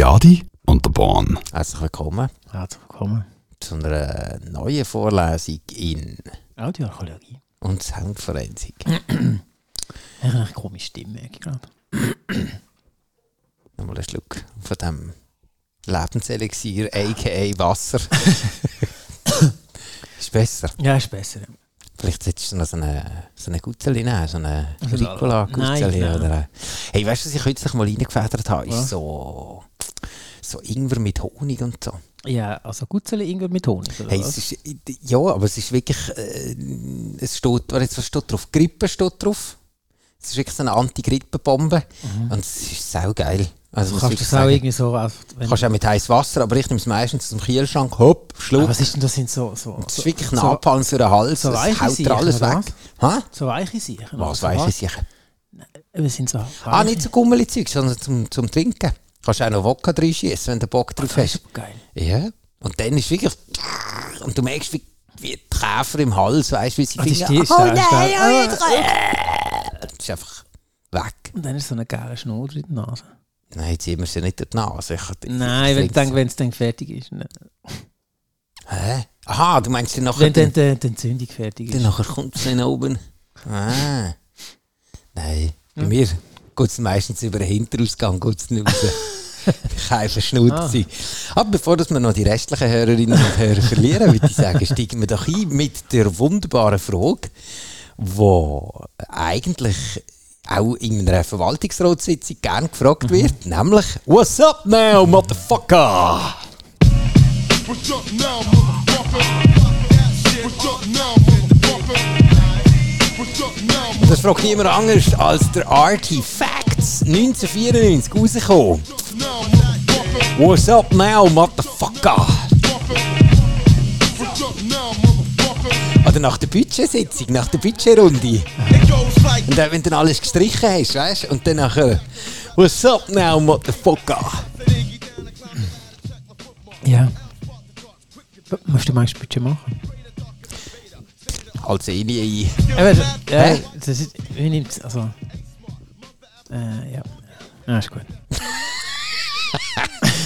Göttiadi und der Bahn. Herzlich willkommen Herzlich willkommen. zu einer neuen Vorlesung in Audioarchäologie. und Soundforensik. Ich habe eine komische Stimme, ich gerade. Nochmal einen Schluck von dem Lebenselixier, a.k.a. Wasser. ist besser. Ja, ist besser. Vielleicht solltest du noch so eine, so eine Gutzeli nehmen, so eine Ricola-Gutzeli. Oder, hey, weißt du, was ich kürzlich mal reingefedert habe? Ist so, so Ingwer mit Honig und so. Ja, also Gutzeli Ingwer mit Honig, oder Hey, was? es ist, ja, aber es ist wirklich, äh, es steht, jetzt, was steht drauf? Grippe steht drauf. Es ist wirklich so eine Anti-Grippe-Bombe. Und es ist sau geil. Also, Mhm. Kannst du das auch irgendwie so... Kannst du auch mit heißem Wasser, aber ich nehme es meistens aus dem Kühlschrank, hopp, schluck. was ist denn das? Sind so, so, Das ist so, wirklich so, Napalm für den Hals, so weiche haut dir Siechen, alles weg. Hä? so weiche Sachen? Was ich sicher? Wir sind so Ah, nicht so Gummeli-Zeug, sondern zum, zum Trinken. Kannst auch noch Wodka drin schießen, wenn du Bock drauf Das hast. ist geil. Ja. Und dann ist wirklich. Und du merkst, wie, wie die Käfer im Hals, weißt du, wie sie Ah, die Finger- Stiel- Oh Stiel- nein, oh, jetzt Das ist einfach weg. Und dann ist so eine geile Schnur in der Nase. Nein, jetzt ziehen wir sie nicht durch die Nase. Ich, Nein, wenn ich, dann, wenn es dann fertig ist. ne? Hä? Aha, du meinst dann nachher. Wenn dann die, die Entzündung fertig dann ist. nachher kommt es dann oben. Ah. Nein, bei mir geht es meistens über den Hinterausgang geht's nicht raus. Ich habe einfach Schnauze. Aber bevor dass wir noch die restlichen Hörerinnen und Hörer verlieren, würde ich sagen, steigen wir doch ein mit der wunderbaren Frage, die eigentlich auch in einer Verwaltungsratssitzung gern gefragt wird, nämlich What's up now, motherfucker? What's up now, motherfucker? What's up now, motherfucker? Das fragt niemand anders als der Artie Facts 1994 rausgekommen. What's up now, motherfucker? Oder nach der Budgetsitzung, nach der Budgetrunde. Und dann, wenn du dann alles gestrichen hast, weißt du? Und dann nachher, What's up now, motherfucker? Ja. Musst du manchmal Budget machen? Als eh nie Aber, ja, Hä? das ist, wie nimmt's, also, äh, ja. Ja, ist gut.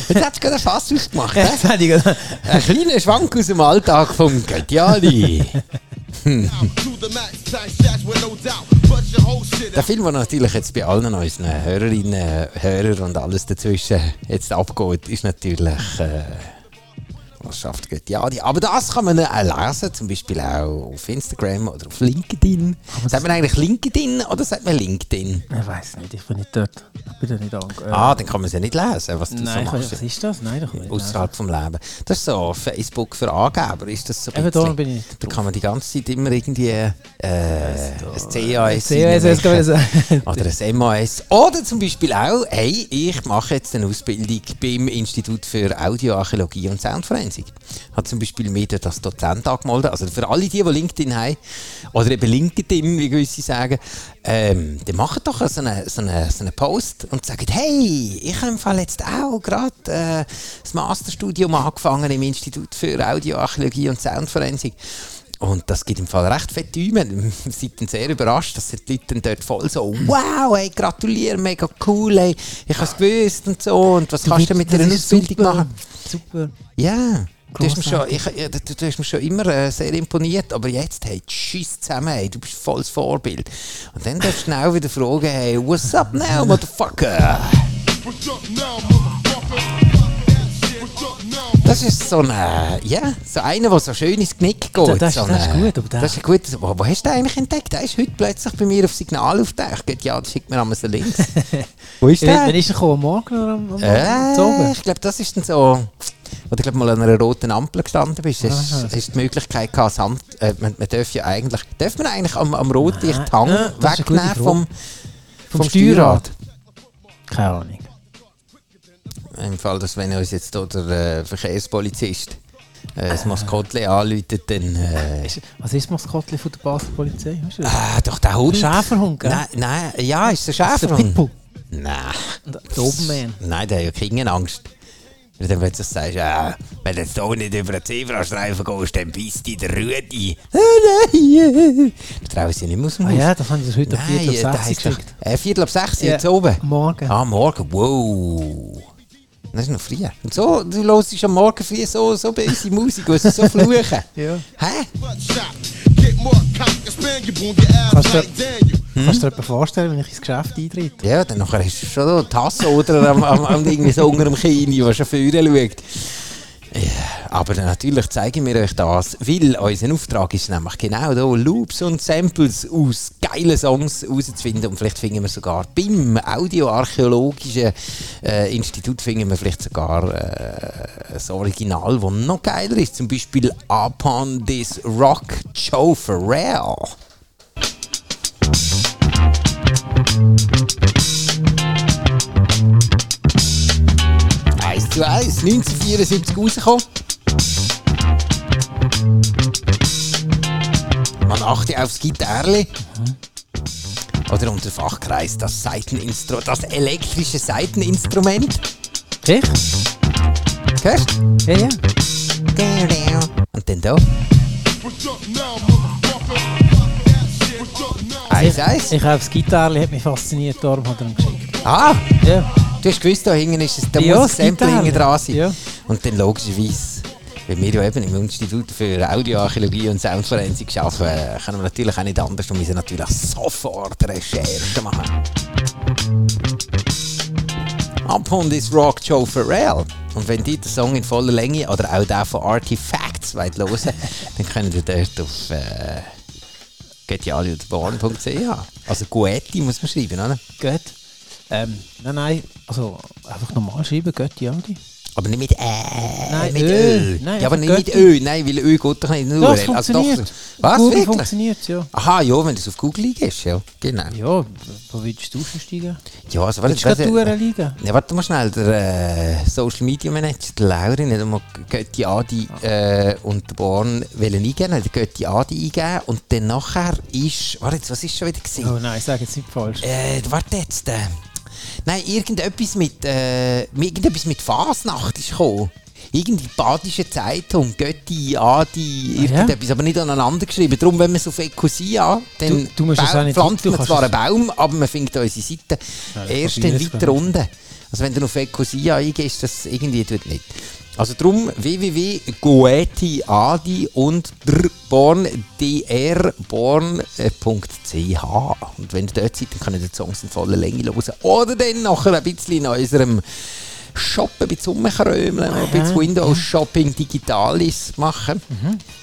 Jetzt hast du gerade fast ausgemacht, hä? Jetzt hätte ich gesagt, Ein kleiner Schwank aus dem Alltag vom shit Der Film, der natürlich jetzt bei allen unseren Hörerinnen, Hörern und alles dazwischen jetzt abgeht, ist natürlich. Äh, was schafft Göttiadi? Aber das kann man auch lesen, zum Beispiel auch auf Instagram oder auf LinkedIn. Sagt man eigentlich LinkedIn oder sagt man LinkedIn? ich weiß nicht, ich bin nicht dort. Ich bin da nicht ange... Äh, Ah, dann kann man es ja nicht lesen, was du nein, so machst. was ist das? Nein, doch nicht. Außerhalb vom Leben. Das ist so Facebook für Angeber, ist das so ein Eben bisschen? bin ich Da kann man die ganze Zeit immer irgendwie äh, ein CAS. Oder ein MAS. Oder zum Beispiel auch, hey, ich mache jetzt eine Ausbildung beim Institut für Audioarchäologie und Soundforensik. Hat zum Beispiel dort als Dozent angemeldet. Also für alle die, die LinkedIn haben, oder eben LinkedIn, wie gewisse sagen, ähm, die machen doch so einen so eine, so eine Post und sagen, hey, ich habe jetzt auch gerade äh, das Masterstudium angefangen im Institut für Audioarchäologie und Soundforensik. Und das gibt im Fall recht fette Däume. Wir sind dann sehr überrascht, dass die Leute dann dort voll so, wow, hey, gratuliere, mega cool, hey, ich habe es gewusst und so. Und was kannst du mit ist Ausbildung super, machen? Super. Ja, du hast, schon, ich, du, du hast mir schon immer äh, sehr imponiert, aber jetzt, hey, tschüss zusammen, hey, du bist volles Vorbild. Und dann darfst du schnell wieder fragen, hey, what's up now, motherfucker? What's up now, motherfucker? Das ist so ein, äh, ja, so einer, der so schön ins Knick geht. Das- das- so das ist gut, aber der- Das ist gutes, wo, wo hast du den eigentlich entdeckt? Der ist heute plötzlich bei mir auf Signal aufgetaucht. Ja, das schickt mir einmal so links. wo ist der? wann ist er gekommen? Am Morgen oder am, am, Äh, Abend? ich glaube, das ist dann so, wo du glaub, mal an einer roten Ampel gestanden bist. Hast hast du die Möglichkeit gehabt, Samt, äh, man, man darf ja eigentlich, darf man eigentlich am, am Rotlicht ist gute wegnehmen vom, vom, Vom Steuerrad? Keine Ahnung. Im Fall, dass wenn uns jetzt hier der äh, Verkehrspolizist äh, das Maskottchen anläutet, dann... Äh, Was ist das Maskottchen von der Basler Polizei? Weißt du das? ah, doch der Hund. Schäferhund, gell? Nein, nein, ja, ist der Ist der Schäferhund. Pitbull? Nein. Und Der Doberman. Nein, der hat ja keine Angst. Weil dann, wenn du sagst, ja, wenn du jetzt hier nicht über den Zebrastreifen gehst, dann beißt dich der Rüdi. Ah, nein. Dann trauen sie nicht mehr aus dem Ah Haus. ja, das haben sie heute auf Nein, 4 der auf 6 heisst doch-. Äh, Viertel ab sechs Ja. jetzt oben. Morgen. Ah, morgen. Wow. Das ist noch früh. Und so, du hörst am Morgen früh so, so böse Musik, wo sie so fluchen. Ja. Hä? Kannst du- Daniel. Kannst du dir etwa vorstellen, wenn ich ins Geschäft eintrete? Ja, dann nachher hast du schon so die Hasse oder am, am, am irgendwie so unter dem Kinn, der schon vorne schaut. Aber natürlich zeigen wir euch das, weil unser Auftrag ist nämlich genau da, Loops und Samples aus geilen Songs herauszufinden und vielleicht finden wir sogar beim Audioarchäologischen äh, Institut finden wir vielleicht sogar äh, ein Original, das noch geiler ist, zum Beispiel Upon This Rock Joe Pharrell. Zu eins, 1974 rausgekommen. Man achte aufs Gitarre. Oder unter Fachkreis das Seiteninstru das elektrische Seiteninstrument. Ich? Hörst du? Ja, ja. Und dann da. Up now? Eins, eins. Ich habe das Gitarre hat mich fasziniert, darum hat er ihn geschickt. Ah, Ja. Du hast gewusst, da hinten ist es, da Ja, muss ein Sample hinten dran sein. Ja. Und dann logischerweise, wenn wir ja eben im Institut für Audioarchäologie und Soundforensik arbeiten, äh, können wir natürlich auch nicht anders und müssen natürlich sofort Recherche machen. Upon this Rock Joe Pharrell. Und wenn ihr den Song in voller Länge oder auch den von Artifacts wollt hören dann könnt ihr dort auf äh, getjaudioborn.ch Also Guetti muss man schreiben, oder? Gut. Ähm, nein, nein, also einfach normal schreiben, Götti Audi. Aber nicht mit Äh, Nein, mit Ö. Ö. Nein, ja, aber nicht mit. Ö. Nein, weil Ö geht doch nicht nur. Ja, es Also doch-. Was, Google wirklich? funktioniert ja. Aha, ja, wenn du es auf Google liegst, ja, genau. Ja, wo willst du steigen? Ja, also warte, Willst du warte, durchliegen? ja, warte mal schnell, der äh, Social Media Manager, der Laurin, hat mal Götti Adi äh, und der Born wollen eingeben, hat Götti Adi eingeben und dann nachher ist, warte jetzt, was ist schon wieder gewesen? Oh nein, sag jetzt nicht falsch. Äh, warte jetzt. Äh. Nein, irgendetwas mit, äh, irgendetwas mit Fasnacht ist gekommen. Irgendwie badische Zeitung, Götti, Adi, Ah, ja? irgendetwas, aber nicht aneinander geschrieben. Darum, wenn man es auf Ecosia, dann Du- du pflanzt man zwar einen Baum, aber man findet unsere Seite erst dann weiter unten. Also wenn du auf Ecosia eingehst, das irgendwie tut nicht. Also darum www.goeti Adi und drborn drborn.ch und wenn ihr dort seid, dann könnt ihr die Songs in voller Länge hören. Oder dann nachher ein bisschen in unserem Shop ein bisschen rumkrömeln, ein bisschen Windows Shopping Digitalis machen.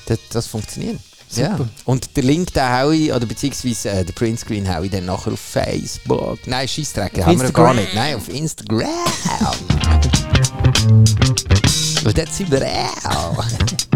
Das, das funktioniert. Ja. Und den Link den hau ich, oder beziehungsweise äh, den Printscreen hau ich dann nachher auf Facebook. Nein, Scheissdreck, haben wir gar nicht. Nein, auf Instagram. Und dort sind wir auch.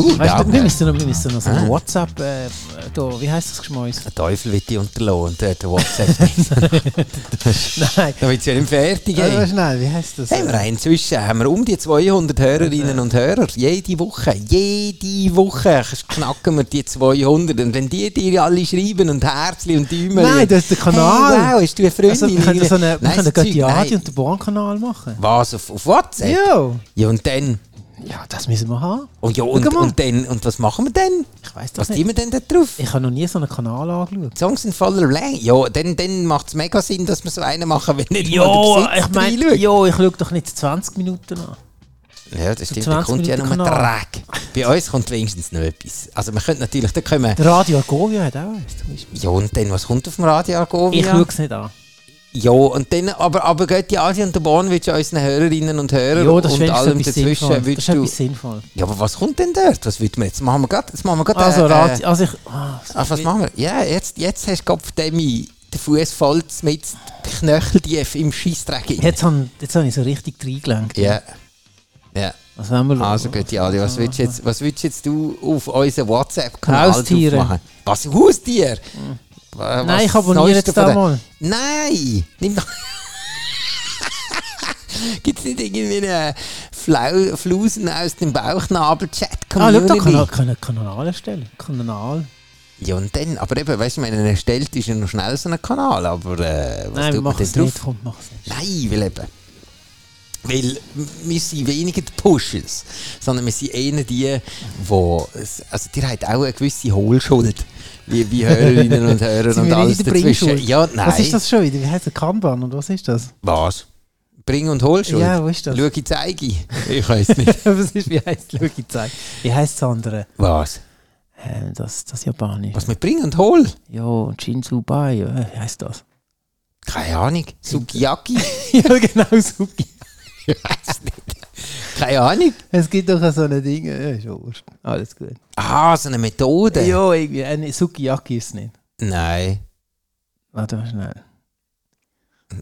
Uh, Weißt du, wir müssen noch, wir müssen noch so Ah. ein WhatsApp, äh, da, wie heisst das Geschmäus? Der Teufel wird die unterlassen und dort der WhatsApp. Nein. da wird es ja nicht fertig. Ja, ey. schnell, wie heisst das? Hey, wir haben inzwischen haben wir um die 200 Hörerinnen und Hörer. Jede Woche. Jede Woche knacken wir die 200. Und wenn die dir alle schreiben und Herzli und Däumchen. Nein, das ist der Kanal. Hey, wow, hast du eine Freundin? also, wir können so eine, wir Nein, können so Götti Zeug, Adi und den Born-Kanal machen. Was, auf, auf WhatsApp? Ja. Ja, und dann? Ja, das müssen wir haben. Und, ja, und, und dann? Und was machen wir dann? Ich weiss das Was nicht. tun wir denn da drauf? Ich habe noch nie so einen Kanal angeschaut. Die Songs sind voller Länge. Ja, dann, dann macht es mega Sinn, dass wir so einen machen, wenn nicht Ja, Besitzer ich meine, reinschaut. ja, ich schaue doch nicht 20 Minuten an. Ja, das stimmt. Da 20 kommt ja nur Minuten ein. Dreck. Bei uns kommt wenigstens noch etwas. Also wir können natürlich, da wir... Der Radio Argovia hat auch eins zum Beispiel. Ja, und dann, was kommt auf dem Radio Argovia? Ich schaue es nicht an. Ja, und dann, aber, aber die Asi und der Bahn willst du unseren Hörerinnen und Hörern Ja, das und allem dazwischen sinnvoll. Das ist du... sinnvoll. Ja, aber was kommt denn dort? Was würden wir jetzt machen? Wir grad, jetzt machen wir gerade... Also, äh, äh, also ich... Ah, ach, was machen wir? Ja, jetzt, jetzt hast du Kopf Demi den Fuß voll mit Knöcheltief im Scheissdreck. rein. jetzt habe jetzt hab ich so richtig reingelenkt. Ja. Ja. Was wollen wir Also gut, ja, was willst du jetzt, was willst jetzt du auf unseren WhatsApp-Kanal machen? Was, Haustier? Was Nein, ich abonniere jetzt da mal. Nein! Nimm doch... Gibt es nicht irgendwie einen Flau Flusen aus dem Bauchnabel-Chat? Ah, schau, da kann er Kanal erstellen. Kanal. Ja, und dann, aber eben, weißt du, wenn er erstellt, ist er noch schnell so ein Kanal, aber äh, was Nein, wir tut man machen denn drauf? nicht. Komm, nicht. Nein, weil eben. Weil wir sind weniger die Pushers, sondern wir sind eher die, die. Also, die haben auch eine gewisse Hohlschuld. Liebe Hörerinnen und Hörer und alles dazwischen. Ja, nein. Was ist das schon wieder? Wie heißt der Kanban und was ist das? Was? Bring und hol schon. Ja, wo ist das? Schau, zeige. Ich weiß nicht. was ist, wie heißt es? Zeig. Wie heißt das andere? Was? Ähm, das, das Japanisch. Was mit Bring und hol? Ja, Shinsubai, ja, wie heißt das? Keine Ahnung. Sukiyaki? ja, genau, Suki. ich weiß nicht. Keine Ahnung. Es gibt doch so ein Ding, ja, ist wurscht. Alles gut. Ah, so eine Methode. Ja, irgendwie, ein Sukiyaki ist es nicht. Nein. Warte mal schnell.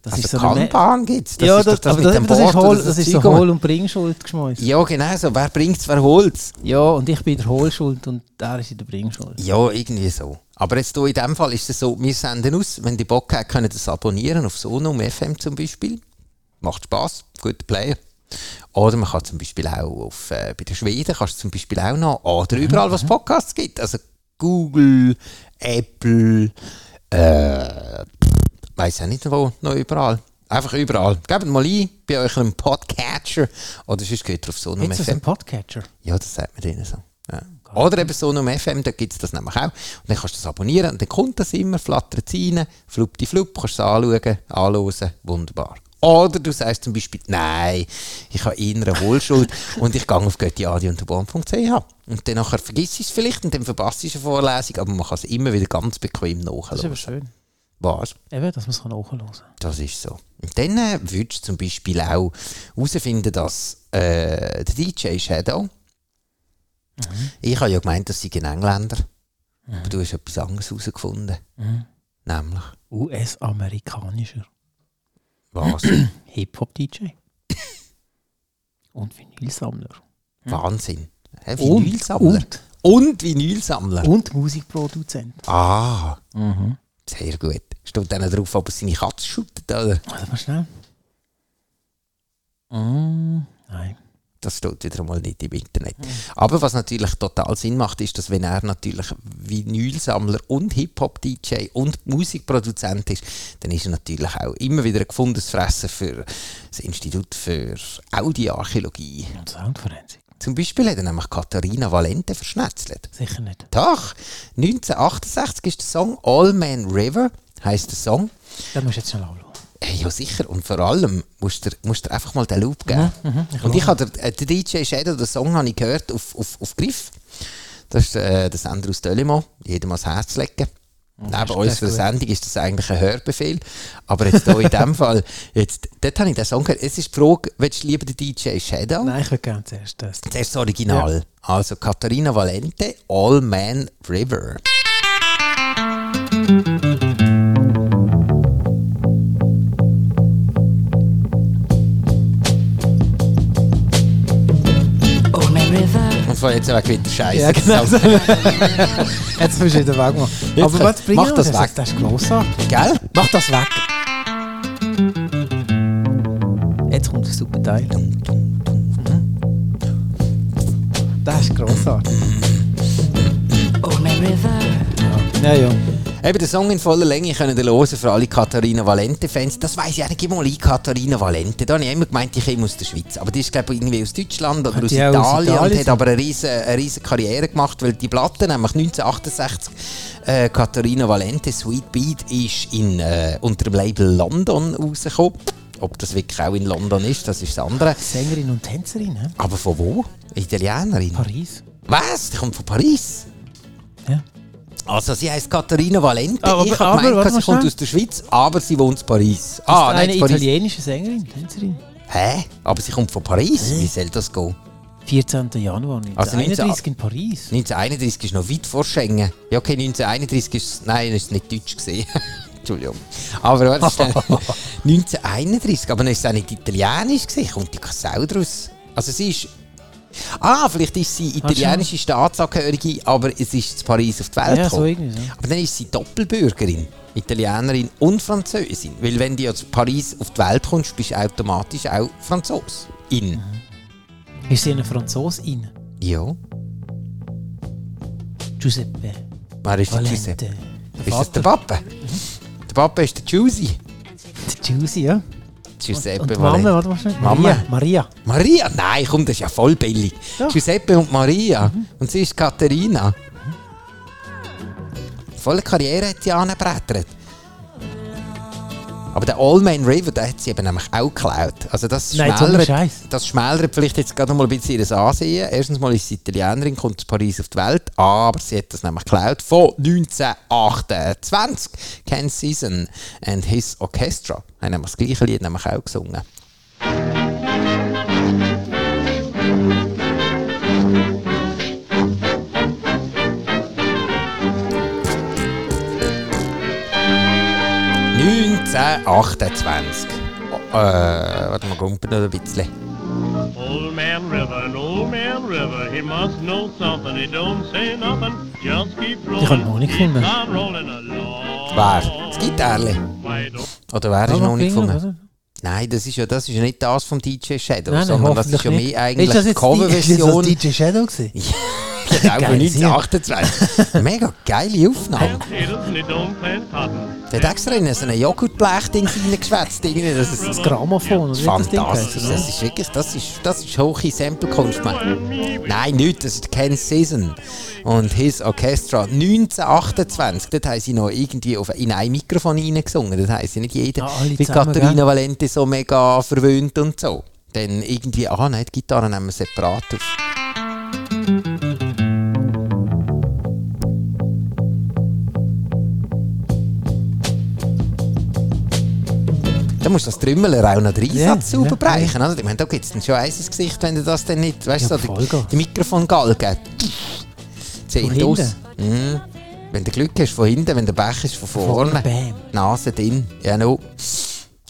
Das also ist so eine Kanban gibt es. ja, ist doch das, aber mit das, dem das, ist, Hol, das ist so Hohl- und Bringschuld geschmeißt. Ja, genau so. Wer bringt es, wer holt es? Ja, und ich bin in der Hohlschuld und er ist in der Bringschuld. Ja, irgendwie so. Aber jetzt hier in dem Fall ist es so, wir senden aus, wenn die Bock haben, können das abonnieren auf Sonum FM zum Beispiel. Macht Spaß, guter Player. Oder man kann zum Beispiel auch auf, äh, bei den Schweden kannst du zum Beispiel auch noch, oder überall, was Podcasts gibt. Also Google, Apple, äh, weiß auch nicht wo, noch überall. Einfach überall. Gebt mal ein bei euch einem Podcatcher oder sonst geht ihr auf Sonum Jetzt ist FM. ein Podcatcher. Ja, das sagt man denen so. Ja. Oder eben so einem FM, da gibt es das nämlich auch. Und dann kannst du das abonnieren und dann kommt das immer, flattert es rein, flupp die flupp, kannst du es anschauen, anhören, wunderbar. Oder du sagst zum Beispiel, nein, ich habe eher eine Wohlschuld und ich gehe auf göttiadi.ch und dann nachher vergisst du es vielleicht und dann verpasst du eine Vorlesung, aber man kann es immer wieder ganz bequem Das ist aber nachhören. schön. Was? Eben, dass man es nachhören kann. Das ist so. Und dann äh, würdest du zum Beispiel auch herausfinden, dass äh, der DJ Shadow, ich habe ja gemeint, das sei ein Engländer, aber du hast etwas anderes herausgefunden. Nämlich, US-amerikanischer was? Hip-Hop-DJ. und Vinylsammler. Wahnsinn. Hä, Und- Vinylsammler. Und, Vinylsammler. Und Musikproduzent. Ah, sehr gut. Steht dann drauf, ob er seine Katze shootet, oder? Warte mal schnell. Mm, nein. Das steht wieder mal nicht im Internet. Aber was natürlich total Sinn macht, ist, dass wenn er natürlich Vinylsammler und Hip-Hop-DJ und Musikproduzent ist, dann ist er natürlich auch immer wieder ein gefundenes Fressen für das Institut für Audioarchäologie. Und Soundforensik. Zum Beispiel hat er nämlich Katharina Valente verschnetzelt. Sicher nicht. Doch, 1968 ist der Song All Man River, heißt der Song. Da musst du jetzt schnell anschauen. Hey, ja, sicher. Und vor allem musst du musst dir einfach mal den Loop geben. Mhm, und ich habe den, äh, den DJ Shadow, den Song habe ich gehört auf, auf, auf Griff. Das ist äh, der Sender aus Delimont, jedem ans Herz legen. Neben ist unserer gut. Sendung ist das eigentlich ein Hörbefehl. Aber jetzt hier in dem Fall, jetzt, dort habe ich den Song gehört. Es ist die Frage, willst du lieber den DJ Shadow? Nein, ich würde gerne zuerst das. Zuerst das Original. Also Katharina Valente, All Man River. Von jetzt weg wieder Scheiße. Ja, genau. Jetzt musst du wieder wegmachen. Jetzt Aber was bringt mach das weg. Das ist grossartig. Gell? Mach das weg. Jetzt kommt ein super Teil. Das ist grossartig. Oh, my river. Ja, ja. Eben den Song in voller Länge können ihr hören für alle Katharina Valente-Fans. Das weiss ich nicht mal ein Katharina Valente. Da habe ich immer gemeint, ich komme aus der Schweiz. Aber die ist, glaube ich, irgendwie aus Deutschland oder aus auch aus Italien, Italien und hat aber eine riesen, eine riesen Karriere gemacht, weil die Platte, nämlich 1968, äh, Katharina Valente, Sweet Beat, ist in, äh, unter dem Label London rausgekommen. Ob das wirklich auch in London ist, das ist das andere. Sängerin und Tänzerin, hä? Aber von wo? Italienerin. Paris. Was? Die kommt von Paris? Also sie heißt Katharina Valente. Aber- ich habe gemeint, sie kommt aus der Schweiz, aber sie wohnt in Paris. Ah, Ah, eine nein, Paris. italienische Sängerin, Tänzerin. Hä? Aber sie kommt von Paris? Wie soll das gehen? 14. Januar Also 1931 in Paris. 1931 ist noch weit vor Schengen. Ja, okay, 1931 ist Nein, das ist nicht deutsch gesehen. Entschuldigung. Aber warte schnell. 1931, aber dann ist es auch nicht italienisch gesehen. Kommt die Sau draus? Also sie ist... Ah, vielleicht ist sie italienische Staatsangehörige, aber es ist zu Paris auf die Welt Ja, gekommen. so. Aber dann ist sie Doppelbürgerin. Italienerin und Französin. Weil wenn du aus Paris auf die Welt kommst, bist du automatisch auch Franzosin. Ist sie eine Franzosin? Ja. Giuseppe. Wer ist der Valente. Giuseppe? Der Ist das der. Papa? Der Papa ist der Giusy. Der Giusy, ja. Giuseppe Und Valente. Mama, warte mal schnell. Mama. Maria. Maria. Maria? Nein, komm, das ist ja voll billig. Ja. Giuseppe und Maria. Und sie ist Katharina. Volle Karriere hat sie angebrettert. Aber der All Man River, den hat sie eben nämlich auch geklaut. Also das Nein, schmälert, das schmälert vielleicht jetzt gerade mal ein bisschen ihr Ansehen. Erstens mal ist sie Italienerin, kommt aus Paris auf die Welt, aber sie hat das nämlich geklaut von 1928. Ken Season and His Orchestra. Haben nämlich das gleiche Lied nämlich auch gesungen. ...1928. Äh, warte mal, gumpen noch ein bisschen. Old Man River, an old man River, he must know something. He don't say nothing, just keep rolling. Ich hab noch nicht gefunden. Wer? Das Gitarre? Why don't Oder wer ist noch nicht oder? Nein, das ist ja, das ist ja nicht das vom DJ Shadow, Nein, nein, sondern das ist ja mehr nicht. eigentlich Ist das jetzt die- Coverversion. Ist das DJ Shadow gewesen? Genau, von Geil, 1928. Mega geile Aufnahme. Der hat extra in so ein Joghurtblech-Ding reingeschwätzt. Das ist Das Grammophon, das Ding fantastisch. Das ist wirklich, das ist, das ist hohe Sample-Kunst. Nein, nicht, das ist Ken Season und His Orchestra. 1928, dort haben sie noch irgendwie auf, in ein Mikrofon reingesungen. Das heisst, nicht jeder, Ah, wie Katharina? Valente so mega verwöhnt und so. Dann irgendwie, ah nein, die Gitarre nehmen wir separat auf. Da musst du das Trümmeler auch noch den Ja, Einsatz sauber ja, brechen. Oder? Ich meine, da gibt es schon eins ins Gesicht, wenn du das dann nicht, weißt Ja, du, so, die, die Mikrofongalgen. Zehn aus. Mhm. Wenn du Glück hast von hinten, wenn der Becher ist von vorne. Bam. Nase drin. Ja, no.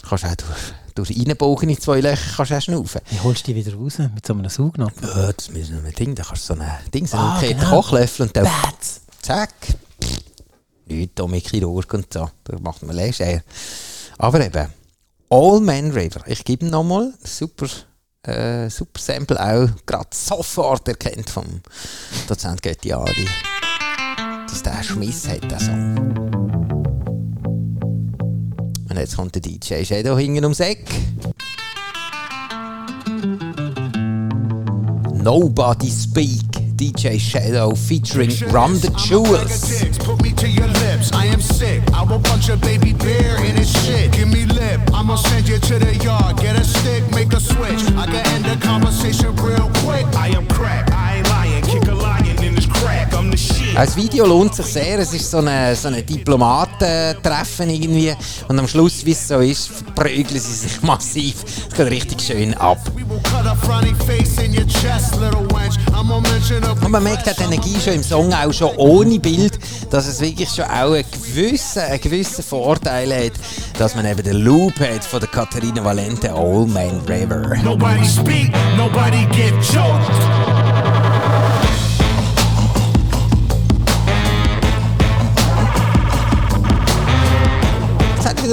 Kannst auch durch, durch reinbogen in zwei Löcher kannst du auch schnaufen. Wie holst du die wieder raus? Mit so einem Saugnapf? Ja, das müssen wir mit Ding. Da kannst du so ein Ding, so Ah, einen genau. Kochlöffel und dann Bats. zack. Nicht da mit Chirurg und so. Da macht man leger. Aber eben, All Man River. Ich gebe ihm nochmal. Super, äh, super Sample auch. Gerade sofort erkennt vom Dozent Götti Adi. Dass der Schmiss hat, der Song. Und jetzt kommt der DJ Shadow hinten ums Eck. Nobody Speak. DJ Shadow featuring Run the Jewels. To your lips. I am sick. I will punch a baby bear in his shit. Give me lip. I'ma send you to the yard. Get a stick, make a switch. I can end the conversation real quick. I am crack. I ain't lying. Kick a lion in his crack. I'm the shit. Das Video lohnt sich sehr. Es ist so ein so eine Diplomatentreffen irgendwie. Und am Schluss, wie es so ist, verprügeln sie sich massiv. Es geht richtig schön ab. Und man merkt die Energie schon im Song, auch schon ohne Bild, dass es wirklich schon auch einen gewissen, einen gewissen Vorteil hat, dass man eben den Loop hat von der Katharina Valente All Man River. Nobody speak, nobody get choked.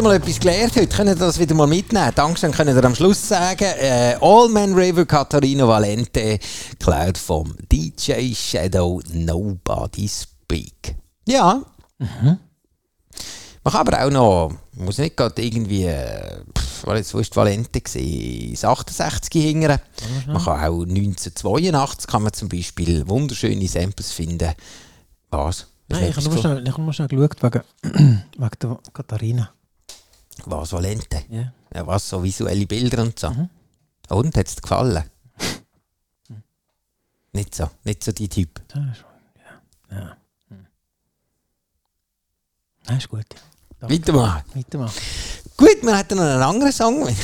Mal etwas gelernt heute. Könnt ihr das wieder mal mitnehmen? Dankeschön, könnt ihr am Schluss sagen. Äh, All Man River, Katharina Valente, Cloud vom DJ Shadow, Nobody Speak. Ja. Man kann aber auch noch, muss nicht gerade irgendwie, äh, pff, was jetzt, wo ist Valente gewesen? Das 68 hingern. Man kann auch 1982 kann man zum Beispiel wunderschöne Samples finden. Was? Nein, ich habe nur etwas schnell, ich habe nur schnell geschaut wegen, wegen der Katharina. Was, Valente? Ja. Ja, was, so visuelle Bilder und so. Und, hat es dir gefallen? Nicht so, nicht so die Typ. Das ist, ja. ja. Hm. Nein, ist gut. Ja. Danke. Weitermachen. Weitermachen. Gut, wir hatten noch einen anderen Song.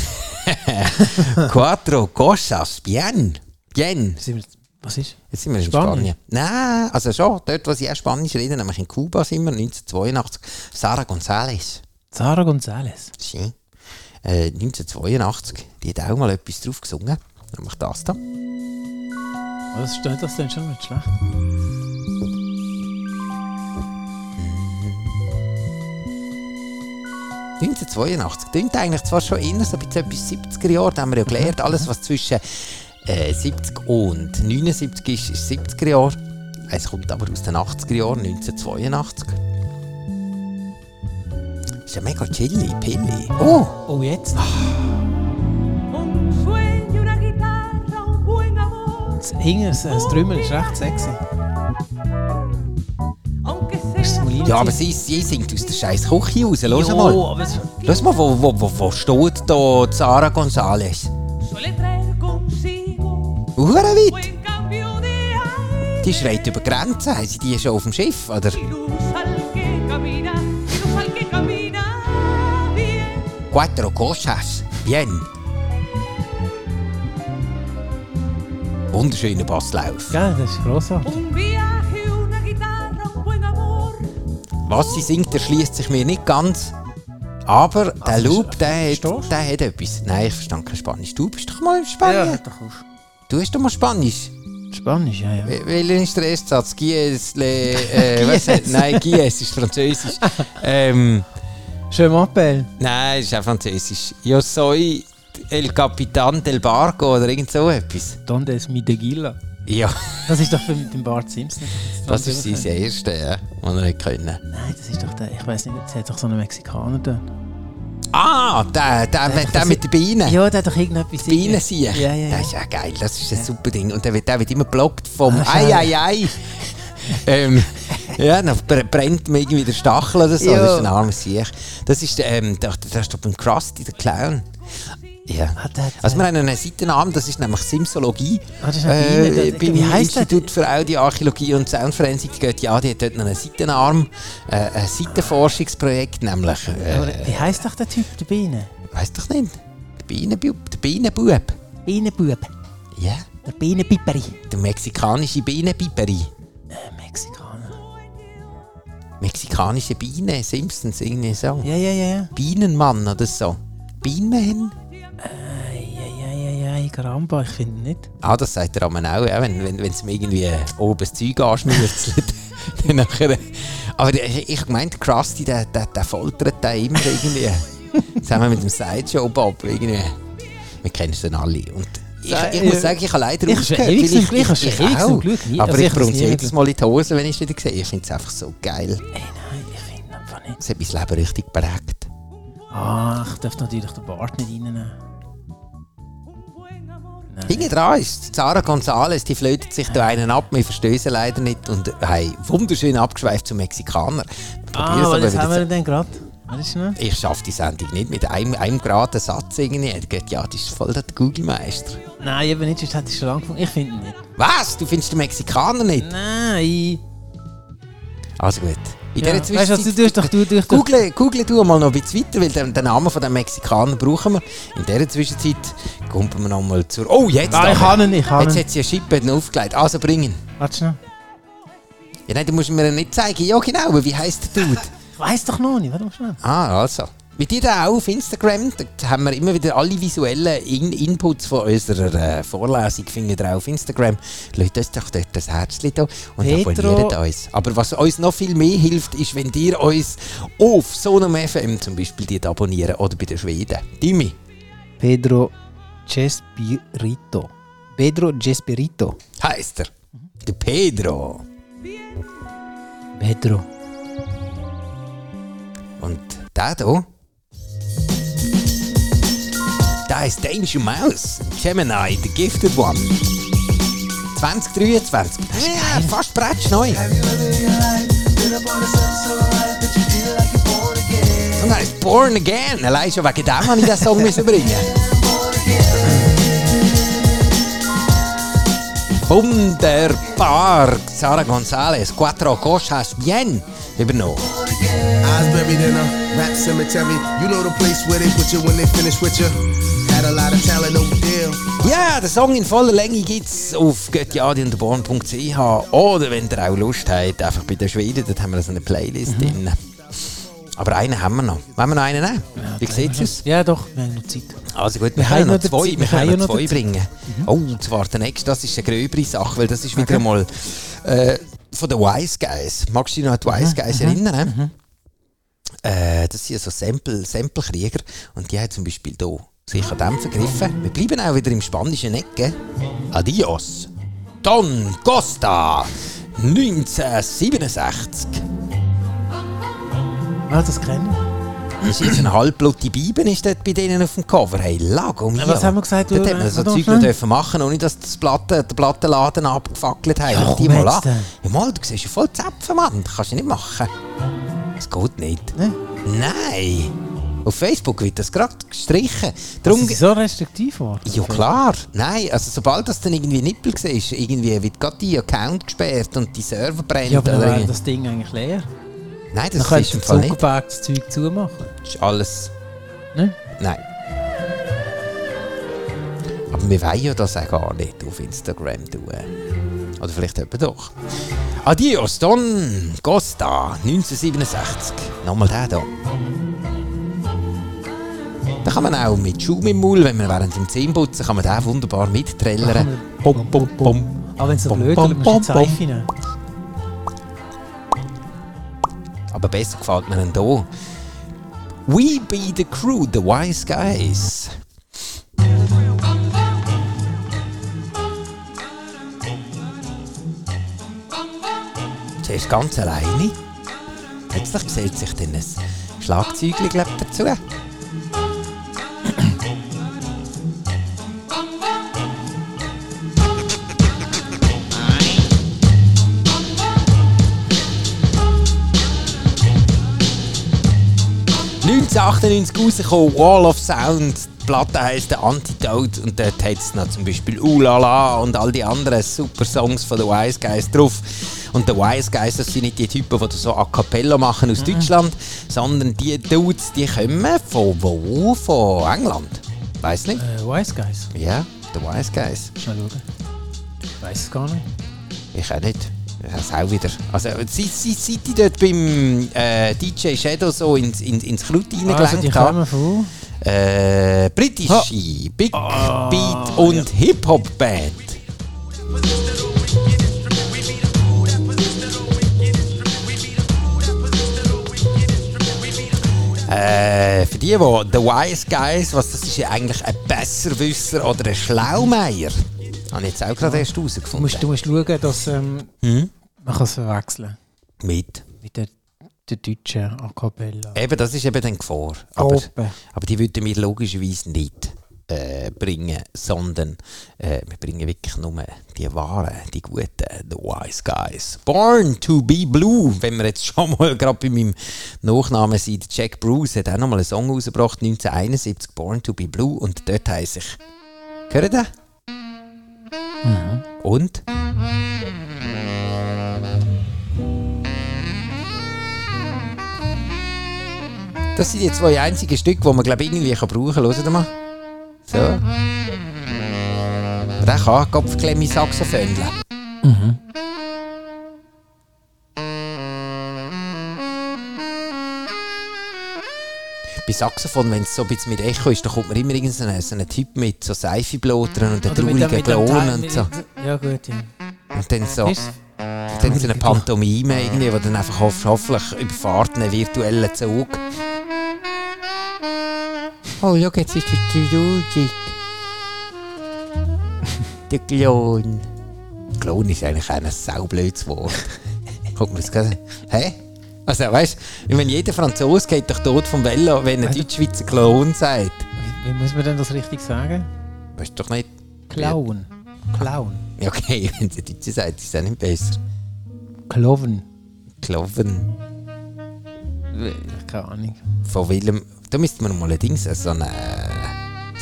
Quattro Cosas, bien. Bien. Was ist? Jetzt sind wir in Spanisch? Spanien. Nein, also schon, dort, wo sie auch Spanisch reden, nämlich in Kuba sind wir, 1982. Sarah González. Sarah González. Sie, äh, 1982, die hat auch mal etwas drauf gesungen. Nämlich das da. Das steht das dann schon nicht schlecht. Mhm. 1982. Klingt eigentlich zwar schon eher so ein bisschen etwas 70er Jahre, da haben wir ja gelernt, alles was zwischen äh, 70 und 79 ist, ist 70er Jahre. Es kommt aber aus den 80er Jahren, 1982. Ist ja mega chilly, pilly. Oh! Oh, jetzt? Hingen, das, das Trümmel ist recht sexy. Ja, aber sie, sie singt aus der scheiß Küche raus. Los Jo, mal. Los mal, wo, wo, wo, wo steht da Zara González? Suele traer consigo Hure weit. buen cambio de aire. Die schreit über Grenzen. Haben sie die schon auf dem Schiff? Oder? Cuatro cosas. Bien. Wunderschöner Basslauf. Ja, das ist grossartig. Un viaje, una guitarra, un buen amor. Was sie singt, erschließt sich mir nicht ganz. Aber der Also, Loop, der hat, der hat etwas. Nein, ich verstehe kein Spanisch. Du bist doch mal in Spanien. doch auf. Du hast doch mal Spanisch. Spanisch, ja, ja. Wel- Welcher ist der erste Satz? Gies, le, äh, was Nein, Gies ist Französisch. ähm, Je m'appelle. nein, ist auch Französisch. Yo soy el capitán del barco oder irgend so etwas. Donde es mi tequila. Ja, Das ist doch mit dem Bart Simpson. das ist sein erste, ja, was er nicht können. Nein, das ist doch der, ich weiß nicht, es hat doch so einen Mexikaner da. Ah, der, der, der, der mit den Beinen. Ja, der hat doch irgendetwas... Bienen sich. Ja, ja, ja. Das ist ja geil, das ist ein super Ding. Und der wird, der wird immer blockt vom Ah, Ei. Ei, Ei. Ähm, ja, dann br- brennt mir irgendwie der Stachel oder so. Ja. Das ist ein armes Sieg. Das ist, ähm, das, das ist doch beim Krusty, der Clown. Ja. Ah, Also wir äh, haben einen Seitennamen, das ist nämlich Simsologie. Ah, das ist äh, der- beim wie der? Institut für Audioarchäologie und Soundforensik geht ja, die hat dort noch einen Seitenarm, äh, ein Seitenforschungsprojekt, nämlich, äh, wie heisst doch der Typ, der Biene? weiss doch nicht, der Bienenbub, der Bienenbub. Bienenbub. Ja, Der Bienenpiperi. der mexikanische Bienenpiperi. Äh, Mexikaner. Mexikanische Biene, Simpsons, irgendwie so. Ja, ja, ja, ja. Bienenmann oder so. Bienenman? Ja, ja, ja, ja, Caramba, ich finde nicht. Ah, das sagt der Amann auch, ja, wenn wenn wenn es mir irgendwie äh, oben das Zeug dann nachher, aber ich meinte, Krusty, der, der, der foltert da immer irgendwie. Zusammen mit dem Sideshow Bob irgendwie. Wir kennen es dann alle. Und ich, ich muss sagen, ich habe leider Ich zum- ich habe schon ewig zum auch. Glück nie- Aber also ich ich es bringe nie jedes Mal in die Hose, wenn ich es wieder sehe. Ich finde es einfach so geil. Ey, nein, ich finde einfach nicht. Es hat mein Leben richtig geprägt. Ah, ich darf natürlich den Bart nicht reinnehmen. Hinten dran ist Zara González, die flötet sich da einen ab, wir verstehen sie leider nicht und haben wunderschön abgeschweift zum Mexikaner. Ah, wieder haben wir denn gerade. Ich schaffe die Sendung nicht mit einem, einem geraden Satz irgendwie. Er geht, Ja, das ist voll der Google-Meister. Nein, eben nicht, sonst hätte ich schon angefangen. Ich finde nicht. Was? Du findest den Mexikaner nicht? Nein. Also gut. In Ja. dieser Weißt du, was, du Zwischenzeit... tust doch, du doch. Google, Google du mal noch ein bisschen weiter, weil den, den Namen von dem Mexikaner brauchen wir. In dieser Zwischenzeit kommen wir noch mal zur... Oh, jetzt Ah, ich kann ihn, ich kann Jetzt ihn. hat sie eine Schippe aufgelegt. Also bringen. Warte schnell. Ja, nein, du musst mir nicht zeigen. Ja, genau, aber wie heisst der Dude? Ich weiß doch noch nicht. Warte mal schnell. Ah, also. Mit dir da auch auf Instagram, da haben wir immer wieder alle visuellen In Inputs von unserer äh, Vorlesung findet ihr auch auf Instagram. Lasst uns doch dort das Herzchen da und Pedro- abonniert uns. Aber was uns noch viel mehr hilft, ist, wenn ihr uns auf Sonum FM zum Beispiel die abonnieren oder bei den Schweden. Dimi, Pedro Cespirito. Pedro Cespirito. heisst er. Der Pedro. Pedro. Und der hier, der ist Danger Mouse. Gemini, the gifted one. 2023. Ja, fast bretsch neu. Und er ist Born Again. Allein schon wegen dem habe ich diesen Song müssen bringen. Wunderbar. Sara González, Cuatro Cosas Bien. Übernommen. Eyes buried in a rap cemetery. You know the place where they put you when they finish with you. Had a lot of talent, no deal. Ja, den Song in voller Länge gibt es auf göttiadiunterborn.ch oder wenn ihr auch Lust habt, einfach bei den Schweden, dort haben wir so eine Playlist drin. Aber einen haben wir noch. Wollen wir noch einen nehmen? Wie sieht es aus? Ja, doch, wir haben noch Zeit. Also gut, wir, Wir können haben noch zwei, Zeit, wir können noch zwei bringen. Oh, und zwar der nächste, das ist eine gröbere Sache, weil das ist wieder mal äh, von den Wise Guys. Magst du dich noch an die Wise Guys erinnern? Äh, das sind so Sample, Sample-Krieger und die haben zum Beispiel hier sich an dem vergriffen. Wir bleiben auch wieder im spanischen Ecke. Adios. Don Costa 1967. Ah, das kenne ich. Ist jetzt eine halbblutige Biben ist dort bei denen auf dem Cover. Hey, Lago mio. Was haben wir gesagt, Dort du, hat man so äh, Zeug ne? dürfen machen, ohne dass das Platte, der Plattenladen abgefackelt hat. Ja, die mal an. äh. Ja, mal, du siehst ja voll Zäpfen, Mann. Das kannst du nicht machen. Das geht nicht. Ne? Nein. Auf Facebook wird das gerade gestrichen. Darum Also, so restriktiv war. ja klar. Nein, also sobald das dann irgendwie Nippel siehst, irgendwie wird gerade die Account gesperrt und die Server brennen. Ja, aber dann wäre das Ding eigentlich leer. Nein, Dann das könnte ist im der Fall nicht. Das Zeug zumachen. Das ist alles... Ne? Nein. Aber wir wollen ja das auch gar nicht auf Instagram tun. Oder vielleicht etwa doch. Adios, Don Costa, 1967. Nochmal der hier. Da kann man auch mit Schuh im Maul, wenn man während dem Zähneputzen, kann man den wunderbar mitträllern. Bum, bum, bum. Aber wenn es so blöd ist, musst du die Seife Aber besser gefällt mir dann hier. We be the crew, the wise guys. Zuerst ganz alleine. Plötzlich gesellt sich dann ein Schlagzeugchen glaub, dazu. ...1998 rausgekommen, Wall of Sound. Die Platte heisst «The Antidote» und dort hat es noch zum Beispiel «Ulala» und all die anderen super Songs von den Wise Guys drauf. Und die Wise Guys, das sind nicht die Typen, die so A Cappella machen aus Deutschland, sondern die Dudes, die kommen von wo? Von England. Weiß nicht? Äh, Wise Guys. Ja, die Wise Guys. Schnell schauen. Ich weiß es gar nicht. Ich auch nicht. Das auch wieder. Also, seit, seit, seit ich dort beim äh, DJ Shadow so ins, ins, ins Kraut Also reingelenkt habe, kommen von... äh, britische Big Beat und Hip-Hop-Band. Äh, für die, die The Wise Guys, was das ist ja eigentlich ein Besserwisser oder ein Schlaumeier. Habe ich jetzt auch gerade erst Du herausgefunden. musst, du musst schauen, dass ähm, Hm? man kann es verwechseln Mit. mit der, der deutschen A Cappella. Eben, das ist eben dann Gefahr. Aber, aber die würden wir logischerweise nicht äh, bringen, sondern äh, wir bringen wirklich nur die wahren, die guten, the wise guys. Born to be blue, wenn wir jetzt schon mal gerade bei meinem Nachnamen sind. Jack Bruce hat auch noch mal einen Song rausgebracht, 1971, Born to be blue, und dort heisst ich. Hört ihr den? Und? Das sind die zwei einzigen Stücke, die man glaube ich irgendwie kann brauchen kann. Hört mal? So. Der kann Kopfklemme Saxophon. Bei Saxophon, wenn es so ein bisschen mit Echo ist, dann kommt mir immer irgendein so ein- so ein Typ mit so Seifenblotern und traurigen mit dem Klon Teil- und so. Ja gut, ja. Und dann so, Ist- dann so eine Pantomime irgendwie, wo dann einfach hoff hoffentlich überfahrt einen virtuellen Zug. Oh, schau, jetzt ist der Trudel. Der Klon. Klon ist eigentlich ein saublödes Wort. Guck mal, das. Hä? Also, weißt du, wenn jeder Franzose geht doch tot vom Velo, wenn ein Also- Deutschschweizer Klon sagt. Wie muss man denn das richtig sagen? Weißt du doch nicht. Clown. Clown. Ja, okay, wenn es ein Deutscher sagt, ist es auch nicht besser. Cloven. Kloven. Keine Ahnung. Von welchem. Da müsste man noch mal ein Ding, so einen,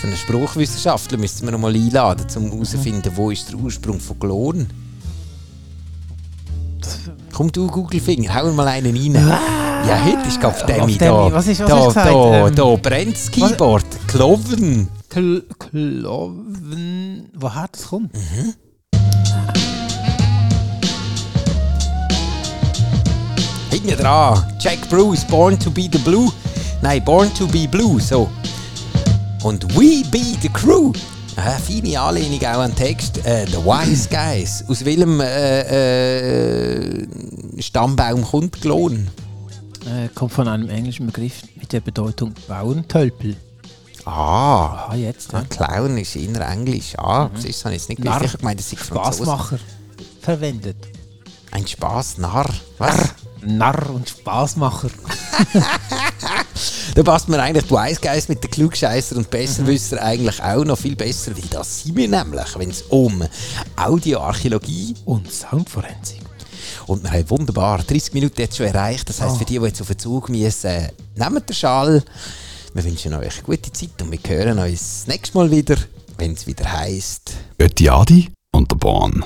so einen Spruchwissenschaftler müsste man noch mal einladen, um herauszufinden, wo ist der Ursprung von Klon. Komm du, Googlefinger, hau mal einen rein. Ja, heute ist auf Demi Ah. Demi, da. was ist- was da, gesagt? da, Ähm, da brennt das Keyboard. Kloven. Kl Cloven. Woher das kommt? Hinten dran. Jack Bruce, Born to be the Blue. Nein, Born to be Blue, so. Und We be the Crew. Eine feine Anlehnung auch an den Text. Äh, the Wise Guys. Aus welchem äh, äh, Stammbaum kommt Klon? Äh, kommt von einem englischen Begriff mit der Bedeutung Bauerntölpel. Ah, Ah, jetzt. Ja. Clown ist eher Englisch. Ah, das ist jetzt nicht gewusst. Ich gemeint, das Franzose. Spaßmacher verwendet. Ein Spaß, Narr. Was? Narr und Spaßmacher. Da passt mir eigentlich die Guys mit den Klugscheisser und Besserwisser eigentlich auch noch viel besser, weil das sind wir nämlich, wenn es um Audioarchäologie Und Soundforensik. und wir haben wunderbar 30 Minuten jetzt schon erreicht. Das heisst, für die, die jetzt auf den Zug müssen, äh, nehmt den Schal. Wir wünschen euch eine gute Zeit und wir hören uns das nächste Mal wieder, wenn es wieder heisst. Götti Adi und der Bahn.